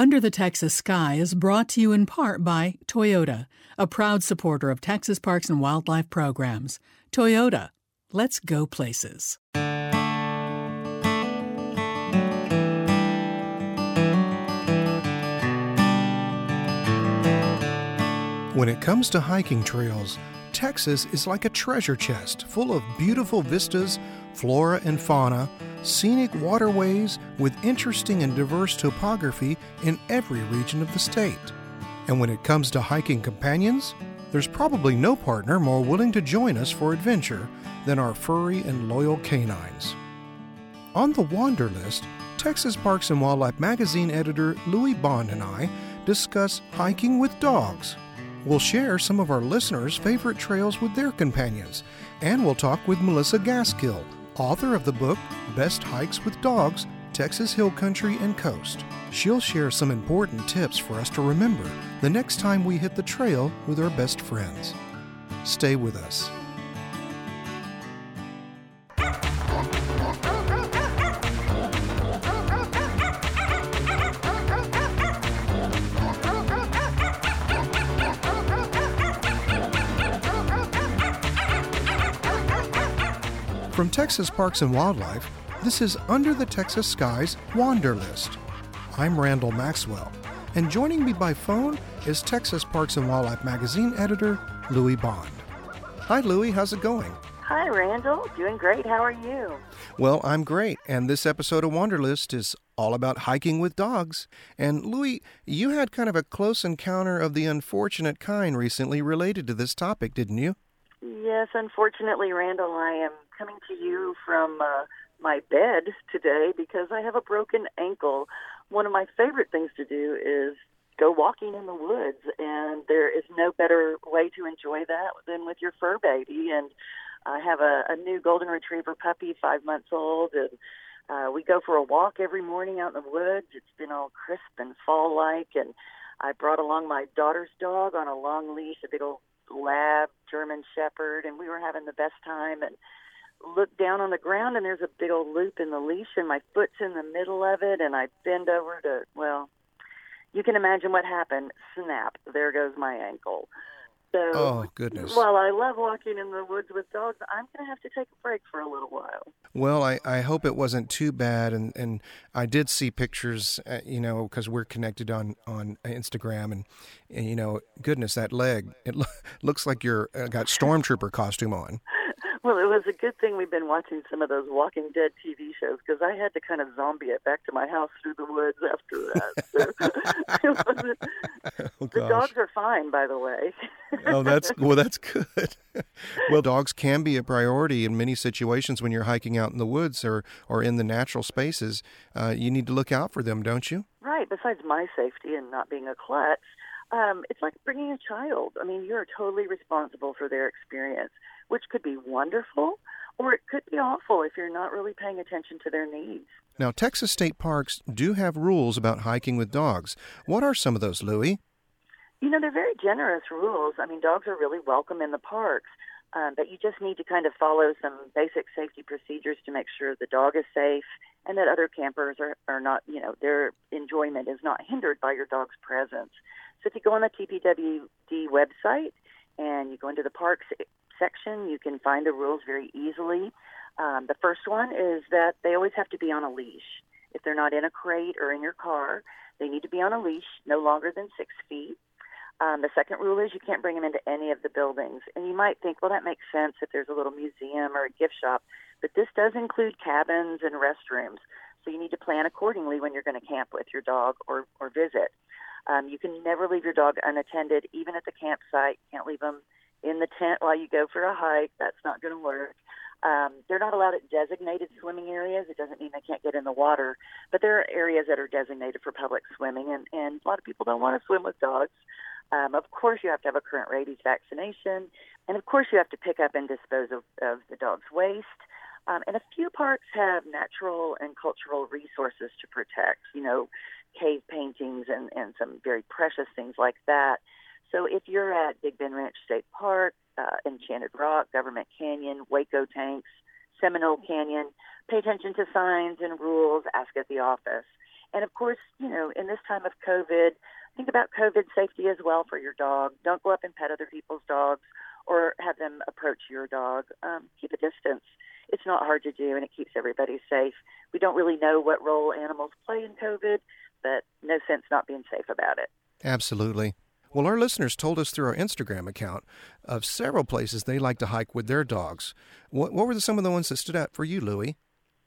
Under the Texas Sky is brought to you in part by Toyota, a proud supporter of Texas Parks and Wildlife programs. Toyota, let's go places. When it comes to hiking trails, Texas is like a treasure chest full of beautiful vistas, flora and fauna, scenic waterways with interesting and diverse topography in every region of the state. And when it comes to hiking companions, there's probably no partner more willing to join us for adventure than our furry and loyal canines. On the Wander List, Texas Parks and Wildlife magazine editor Louie Bond and I discuss hiking with dogs We'll share some of our listeners' favorite trails with their companions, and we'll talk with Melissa Gaskill, author of the book Best Hikes with Dogs Texas Hill Country and Coast. She'll share some important tips for us to remember the next time we hit the trail with our best friends. Stay with us. From Texas Parks and Wildlife, this is Under the Texas Skies Wander List. I'm Randall Maxwell, and joining me by phone is Texas Parks and Wildlife magazine editor Louie Bond. Hi, Louie. How's it going? Hi, Randall. Doing great. How are you? Well, I'm great, and this episode of Wanderlist is all about hiking with dogs. And Louie, you had kind of a close encounter of the unfortunate kind recently related to this topic, didn't you? Yes, unfortunately, Randall, I am coming to you from uh, my bed today because I have a broken ankle. One of my favorite things to do is go walking in the woods, and there is no better way to enjoy that than with your fur baby. And I have a, a new golden retriever puppy, five months old, and uh, we go for a walk every morning out in the woods. It's been all crisp and fall-like, and I brought along my daughter's dog on a long leash, a big old lab German Shepherd, and we were having the best time. And look down on the ground and there's a big old loop in the leash and my foot's in the middle of it and I bend over to well you can imagine what happened snap there goes my ankle so oh goodness. while I love walking in the woods with dogs I'm going to have to take a break for a little while. Well I, I hope it wasn't too bad and, and I did see pictures uh, you know because we're connected on on Instagram and, and you know goodness that leg it lo- looks like you're uh, got stormtrooper costume on well, it was a good thing we've been watching some of those Walking Dead TV shows because I had to kind of zombie it back to my house through the woods after that. So oh, the dogs are fine, by the way. oh, that's well, that's good. well, dogs can be a priority in many situations when you're hiking out in the woods or or in the natural spaces. Uh, you need to look out for them, don't you? Right. Besides my safety and not being a klutz, um, it's like bringing a child. I mean, you're totally responsible for their experience which could be wonderful or it could be awful if you're not really paying attention to their needs. Now, Texas state parks do have rules about hiking with dogs. What are some of those, Louie? You know, they're very generous rules. I mean, dogs are really welcome in the parks, um, but you just need to kind of follow some basic safety procedures to make sure the dog is safe and that other campers are, are not, you know, their enjoyment is not hindered by your dog's presence. So if you go on the TPWD website and you go into the parks section. You can find the rules very easily. Um, the first one is that they always have to be on a leash. If they're not in a crate or in your car, they need to be on a leash no longer than six feet. Um, the second rule is you can't bring them into any of the buildings. And you might think, well, that makes sense if there's a little museum or a gift shop, but this does include cabins and restrooms. So you need to plan accordingly when you're going to camp with your dog or, or visit. Um, you can never leave your dog unattended, even at the campsite. You can't leave them in the tent while you go for a hike. That's not going to work. Um, they're not allowed at designated swimming areas. It doesn't mean they can't get in the water, but there are areas that are designated for public swimming, and, and a lot of people don't want to swim with dogs. Um, of course, you have to have a current rabies vaccination, and of course, you have to pick up and dispose of, of the dog's waste. Um, and a few parks have natural and cultural resources to protect, you know, cave paintings and, and some very precious things like that. So if you're at Big Bend Ranch State Park, uh, Enchanted Rock, Government Canyon, Hueco Tanks, Seminole Canyon, pay attention to signs and rules, ask at the office. And of course, you know, in this time of COVID, think about COVID safety as well for your dog. Don't go up and pet other people's dogs or have them approach your dog. Um, keep a distance. It's not hard to do, and it keeps everybody safe. We don't really know what role animals play in COVID, but no sense not being safe about it. Absolutely. Well, our listeners told us through our Instagram account of several places they like to hike with their dogs. What, what were some of the ones that stood out for you, Louie?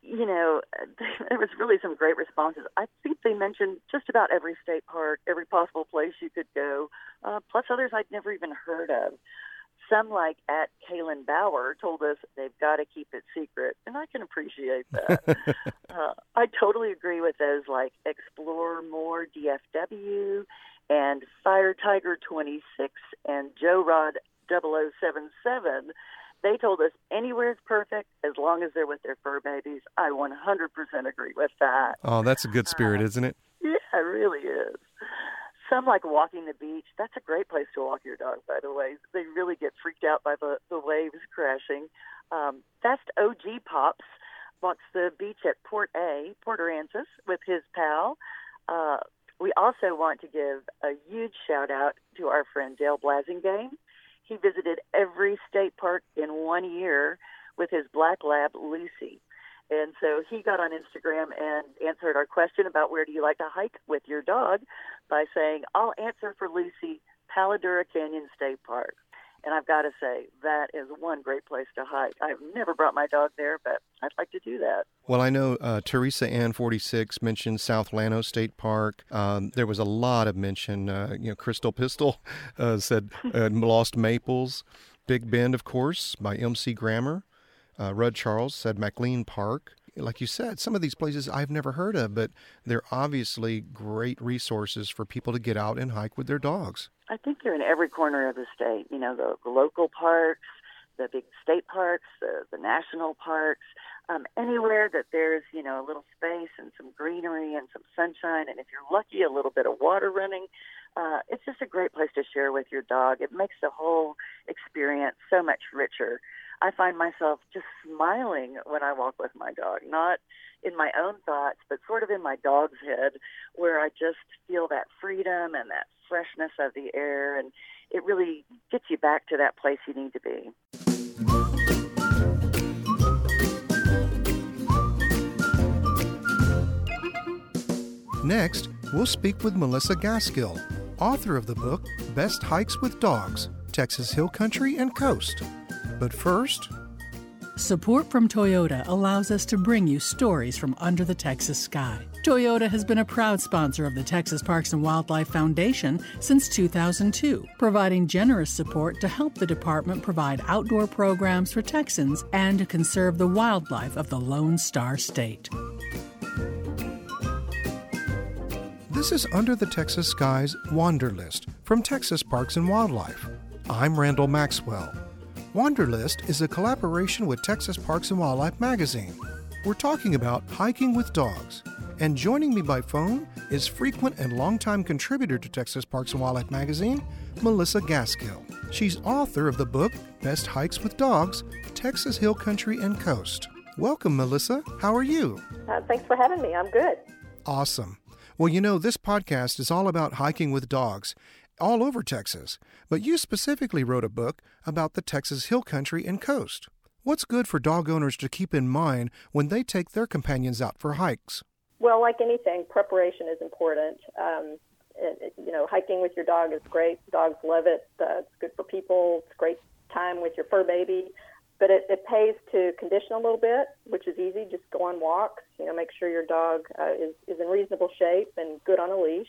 You know, there was really some great responses. I think they mentioned just about every state park, every possible place you could go, uh, plus others I'd never even heard of. Some, like at Kaylin Bauer, told us they've got to keep it secret, and I can appreciate that. uh, I totally agree with those, like Explore More DFW and Fire Tiger 26 and Joe Rod 0077. They told us anywhere is perfect as long as they're with their fur babies. I 100% agree with that. Oh, that's a good spirit, uh, isn't it? Yeah, it really is. Some like walking the beach. That's a great place to walk your dog, by the way. They really get freaked out by the, the waves crashing. Um, Best OG Pops walks the beach at Port A, Port Aransas, with his pal. Uh, we also want to give a huge shout out to our friend Dale Blasingame. He visited every state park in one year with his black lab Lucy. And so he got on Instagram and answered our question about where do you like to hike with your dog by saying, I'll answer for Lucy, Palo Duro Canyon State Park. And I've got to say, that is one great place to hike. I've never brought my dog there, but I'd like to do that. Well, I know uh, Teresa Ann 46 mentioned South Llano State Park. Um, there was a lot of mention. Uh, you know, Crystal Pistol uh, said uh, Lost Maples. Big Bend, of course, by MC Grammer. Uh, Rudd Charles said McLean Park like you said, some of these places I've never heard of, but they're obviously great resources for people to get out and hike with their dogs. I think they're in every corner of the state. You know, the, the local parks, the big state parks, the, the national parks, um, anywhere that there's, you know, a little space and some greenery and some sunshine, and if you're lucky, a little bit of water running. Uh, it's just a great place to share with your dog. It makes the whole experience so much richer. I find myself just smiling when I walk with my dog, not in my own thoughts, but sort of in my dog's head, where I just feel that freedom and that freshness of the air, and it really gets you back to that place you need to be. Next, we'll speak with Melissa Gaskill, author of the book Best Hikes with Dogs Texas Hill Country and Coast. But first, Support from Toyota allows us to bring you stories from under the Texas sky. Toyota has been a proud sponsor of the Texas Parks and Wildlife Foundation since 2002, providing generous support to help the department provide outdoor programs for Texans and to conserve the wildlife of the Lone Star State. This is Under the Texas Sky's Wanderlist from Texas Parks and Wildlife. I'm Randall Maxwell. Wanderlist is a collaboration with Texas Parks and Wildlife magazine. We're talking about hiking with dogs. And joining me by phone is frequent and longtime contributor to Texas Parks and Wildlife magazine, Melissa Gaskill. She's author of the book Best Hikes with Dogs Texas Hill Country and Coast. Welcome, Melissa. How are you? Uh, thanks for having me. I'm good. Awesome. Well, you know, this podcast is all about hiking with dogs, all over Texas, but you specifically wrote a book about the Texas Hill Country and coast. What's good for dog owners to keep in mind when they take their companions out for hikes? Well, like anything, preparation is important. Um, you know, hiking with your dog is great. Dogs love it. Uh, it's good for people. It's great time with your fur baby. But it, it pays to condition a little bit, which is easy. Just go on walks. You know, make sure your dog uh, is, is in reasonable shape and good on a leash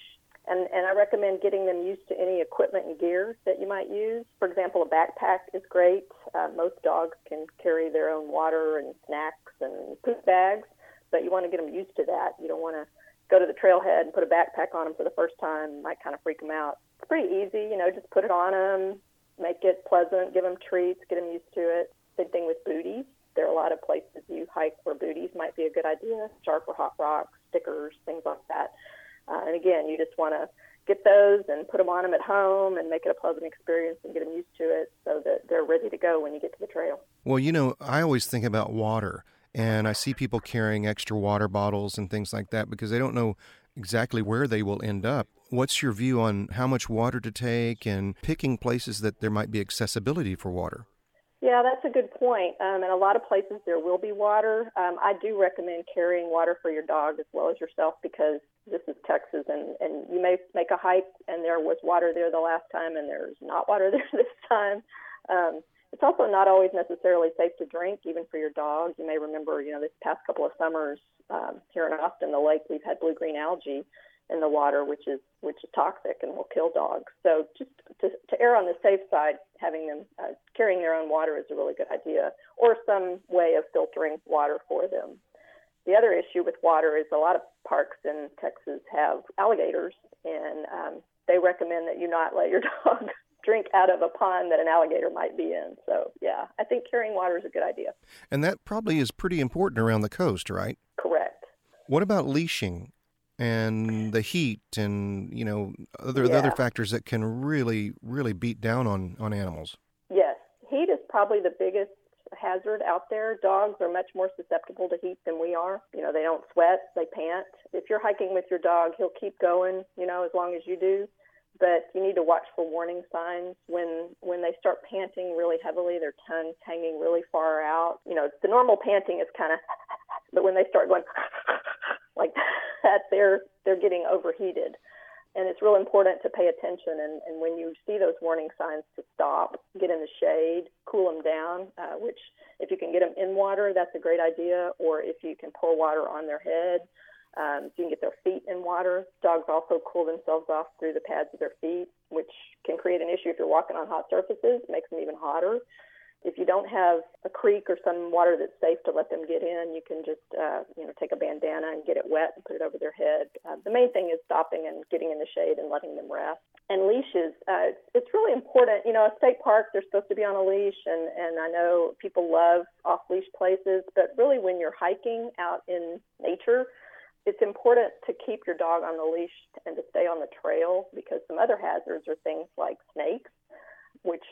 and, and I recommend getting them used to any equipment and gear that you might use. For example, a backpack is great. Uh, most dogs can carry their own water and snacks and poop bags, but you want to get them used to that. You don't want to go to the trailhead and put a backpack on them for the first time. It might kind of freak them out. It's pretty easy, you know, just put it on them, make it pleasant, give them treats, get them used to it. Same thing with booties. There are a lot of places you hike where booties might be a good idea, sharp or hot rocks, stickers, things like that. Uh, and again, you just want to get those and put them on them at home and make it a pleasant experience and get them used to it so that they're ready to go when you get to the trail. Well, you know, I always think about water. and I see people carrying extra water bottles and things like that because they don't know exactly where they will end up. What's your view on how much water to take and picking places that there might be accessibility for water? Yeah, that's a good point. Um, in a lot of places, there will be water. Um, I do recommend carrying water for your dog as well as yourself because this is Texas, and, and you may make a hike and there was water there the last time, and there's not water there this time. Um, it's also not always necessarily safe to drink, even for your dog. You may remember, you know, this past couple of summers um, here in Austin, the lake, we've had blue green algae in the water, which is which is toxic and will kill dogs. So just to, to err on the safe side, having them uh, carrying their own water is a really good idea, or some way of filtering water for them. The other issue with water is a lot of parks in Texas have alligators, and um, they recommend that you not let your dog drink out of a pond that an alligator might be in. So, yeah, I think carrying water is a good idea. And that probably is pretty important around the coast, right? Correct. What about leashing and the heat and, you know, other yeah. other factors that can really really beat down on on animals? Yes. Heat is probably the biggest hazard out there. Dogs are much more susceptible to heat than we are. You know, they don't sweat, they pant. If you're hiking with your dog, he'll keep going, you know, as long as you do but you need to watch for warning signs when when they start panting really heavily their tongue's hanging really far out you know the normal panting is kind of but when they start going like that they're they're getting overheated and it's real important to pay attention and, and when you see those warning signs to stop get in the shade cool them down uh, which if you can get them in water that's a great idea or if you can pour water on their head um, so you can get their feet in water. Dogs also cool themselves off through the pads of their feet, which can create an issue if you're walking on hot surfaces, makes them even hotter. If you don't have a creek or some water that's safe to let them get in, you can just uh, you know take a bandana and get it wet and put it over their head. Uh, the main thing is stopping and getting in the shade and letting them rest. And leashes, uh, it's, really important. You know, a state park they're supposed to be on a leash, and and I know people love off leash places, but really when you're hiking out in nature, it's important to keep your dog on the leash and to stay on the trail because some other hazards are things like snakes, which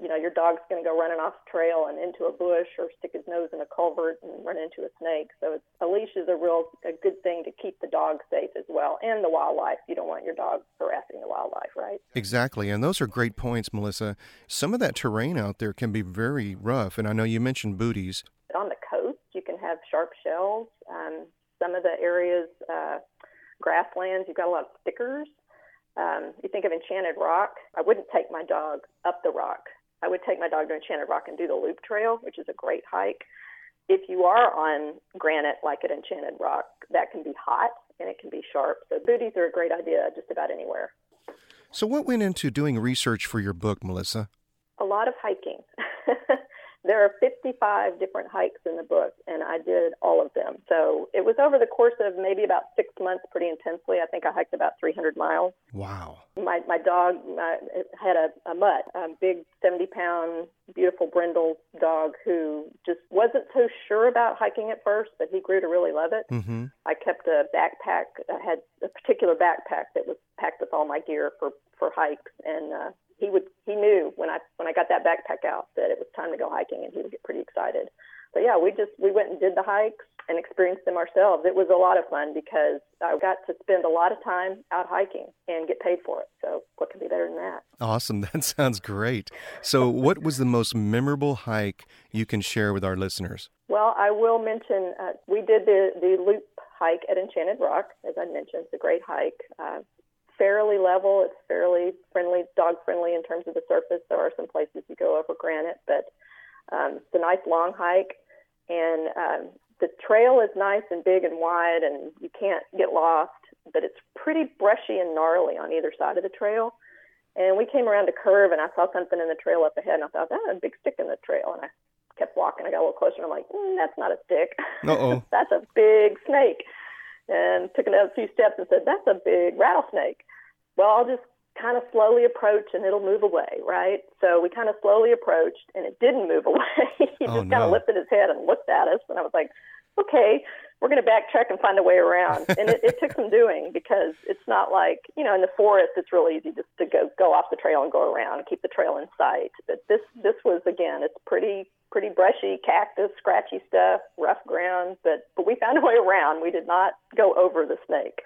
you know your dog's going to go running off trail and into a bush or stick his nose in a culvert and run into a snake. So it's, a leash is a real a good thing to keep the dog safe as well and the wildlife. You don't want your dog harassing the wildlife, right? Exactly, and those are great points, Melissa. Some of that terrain out there can be very rough, and I know you mentioned booties. On the coast, you can have sharp shells. Um, some of the areas, uh, grasslands, you've got a lot of stickers. Um, you think of Enchanted Rock, I wouldn't take my dog up the rock. I would take my dog to Enchanted Rock and do the loop trail, which is a great hike. If you are on granite like at Enchanted Rock, that can be hot and it can be sharp. So booties are a great idea just about anywhere. So, what went into doing research for your book, Melissa? A lot of hiking. There are 55 different hikes in the book, and I did all of them. So it was over the course of maybe about six months, pretty intensely. I think I hiked about 300 miles. Wow. My my dog uh, had a, a mutt, a big 70 pound, beautiful brindle dog who just wasn't so sure about hiking at first, but he grew to really love it. Mm-hmm. I kept a backpack. I had a particular backpack that was packed with all my gear for for hikes, and uh, he would he knew when I when I got that backpack out that it was time to go hiking, and he would get pretty excited. So yeah, we just we went and did the hikes and experienced them ourselves. It was a lot of fun because I got to spend a lot of time out hiking and get paid for it. So what could be better than that? Awesome, that sounds great. So what was the most memorable hike you can share with our listeners? Well, I will mention uh, we did the the loop hike at Enchanted Rock, as I mentioned. It's a great hike. Uh, fairly level. It's fairly friendly, dog friendly in terms of the surface. There are some places you go over granite, but um, it's a nice long hike, and um, the trail is nice and big and wide, and you can't get lost. But it's pretty brushy and gnarly on either side of the trail. And we came around a curve, and I saw something in the trail up ahead, and I thought, "That a big stick in the trail." And I kept walking. I got a little closer, and I'm like, mm, "That's not a stick. That's a big snake." And took another few steps and said, "That's a big rattlesnake." well, I'll just kind of slowly approach and it'll move away, right? So we kind of slowly approached and it didn't move away. he oh, just no. kind of lifted his head and looked at us. And I was like, okay, we're going to backtrack and find a way around. and it, it took some doing because it's not like, you know, in the forest, it's really easy just to go, go off the trail and go around and keep the trail in sight. But this, this was, again, it's pretty pretty brushy cactus, scratchy stuff, rough ground, but but we found a way around. We did not go over the snake.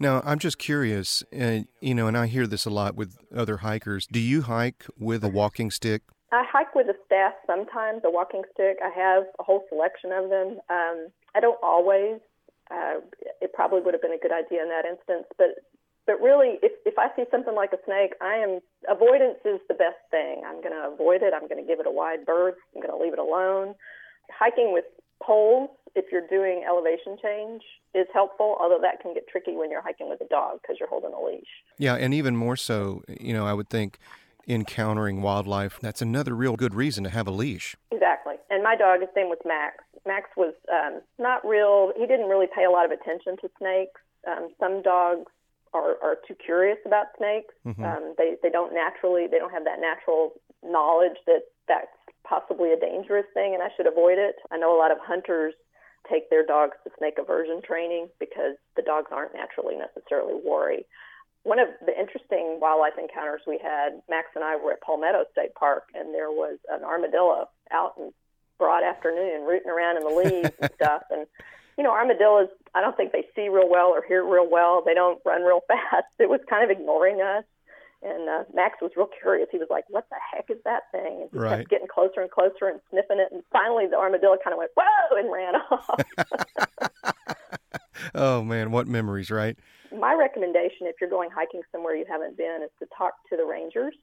Now, I'm just curious, uh, you know, and I hear this a lot with other hikers. Do you hike with a walking stick? I hike with a staff sometimes, a walking stick. I have a whole selection of them. Um, I don't always. Uh, it probably would have been a good idea in that instance, but but really, if, if I see something like a snake, I am avoidance is the best thing. I'm going to avoid it. I'm going to give it a wide berth. I'm going to leave it alone. Hiking with poles, if you're doing elevation change, is helpful. Although that can get tricky when you're hiking with a dog because you're holding a leash. Yeah, and even more so, you know, I would think encountering wildlife. That's another real good reason to have a leash. Exactly. And my dog, his name was Max. Max was um, not real. He didn't really pay a lot of attention to snakes. Um, some dogs are, are too curious about snakes. Mm-hmm. Um, they they don't naturally they don't have that natural knowledge that that's possibly a dangerous thing and I should avoid it. I know a lot of hunters take their dogs to snake aversion training because the dogs aren't naturally necessarily wary. One of the interesting wildlife encounters we had, Max and I were at Palmetto State Park, and there was an armadillo out in broad afternoon rooting around in the leaves and stuff. And you know, armadillos, I don't think they see real well or hear real well. They don't run real fast. It was kind of ignoring us. And uh, Max was real curious. He was like, "What the heck is that thing?" And he right. kept getting closer and closer and sniffing it. And finally, the armadillo kind of went, "Whoa!" and ran off. oh man, what memories, right? My recommendation, if you're going hiking somewhere you haven't been, is to talk to the rangers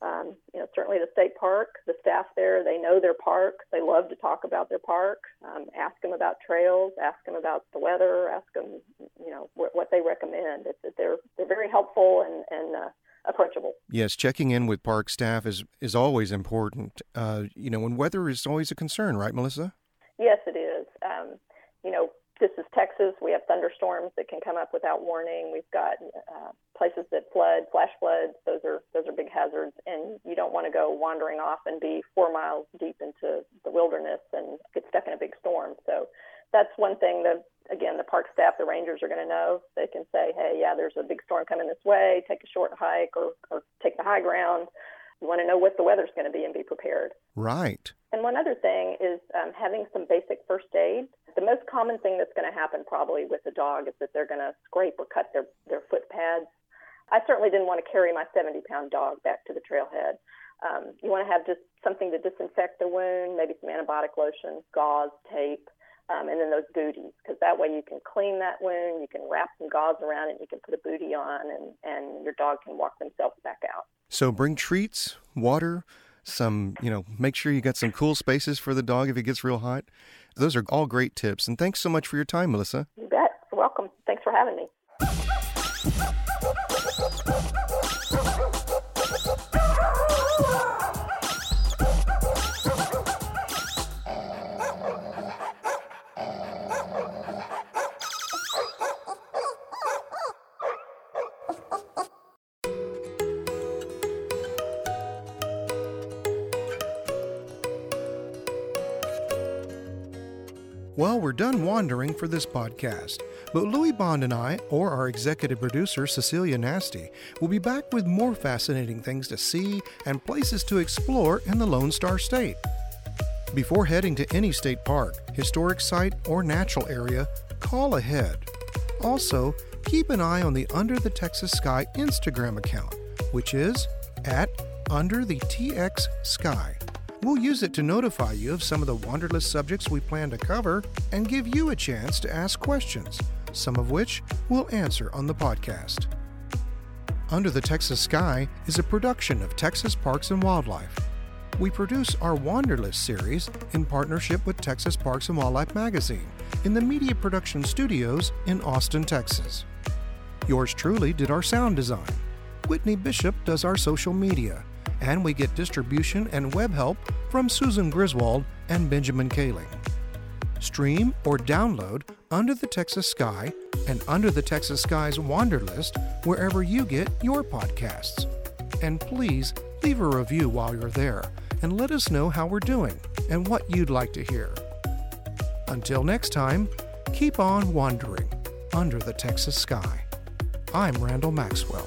um, you know, certainly the state park, the staff there, they know their park. They love to talk about their park. Um, ask them about trails. Ask them about the weather. Ask them, you know, wh- what they recommend. It's, they're they're very helpful and and uh, approachable. Yes, checking in with park staff is is always important. Uh, you know, when weather is always a concern, right, Melissa? Yes, it is. Um, you know, this is Texas. We have thunderstorms that can come up without warning. We've got uh, places that flood, flash floods. Those are those are big hazards, and you don't want to go wandering off and be four miles deep into the wilderness and get stuck in a big storm. So that's one thing that again the park staff, the rangers are going to know. They can say, hey, yeah, there's a big storm coming this way. Take a short hike or, or take the high ground. You want to know what the weather's going to be and be prepared. Right. And one other thing is um, having some basic first aid. The most common thing that's going to happen probably with a dog is that they're going to scrape or cut their, their foot pads. I certainly didn't want to carry my 70 pound dog back to the trailhead. Um, you want to have just something to disinfect the wound, maybe some antibiotic lotion, gauze, tape, um, and then those booties, because that way you can clean that wound, you can wrap some gauze around it, you can put a booty on, and, and your dog can walk themselves back out. So bring treats, water, some, you know, make sure you got some cool spaces for the dog if it gets real hot. Those are all great tips. And thanks so much for your time, Melissa. You bet. You're welcome. Thanks for having me. Well, we're done wandering for this podcast, but Louie Bond and I, or our executive producer Cecilia Nasti, will be back with more fascinating things to see and places to explore in the Lone Star State. Before heading to any state park, historic site, or natural area, call ahead. Also, keep an eye on the Under the Texas Sky Instagram account, which is at Under the TX Sky. We'll use it to notify you of some of the wanderlust subjects we plan to cover and give you a chance to ask questions, some of which we'll answer on the podcast. Under the Texas Sky is a production of Texas Parks and Wildlife. We produce our Wanderlust series in partnership with Texas Parks and Wildlife magazine in the Media Production Studios in Austin, Texas. Yours truly did our sound design. Whitney Bishop does our social media and we get distribution and web help from Susan Griswold and Benjamin Kaling. Stream or download Under the Texas Sky and Under the Texas Sky's Wander List wherever you get your podcasts. And please leave a review while you're there and let us know how we're doing and what you'd like to hear. Until next time, keep on wandering under the Texas sky. I'm Randall Maxwell.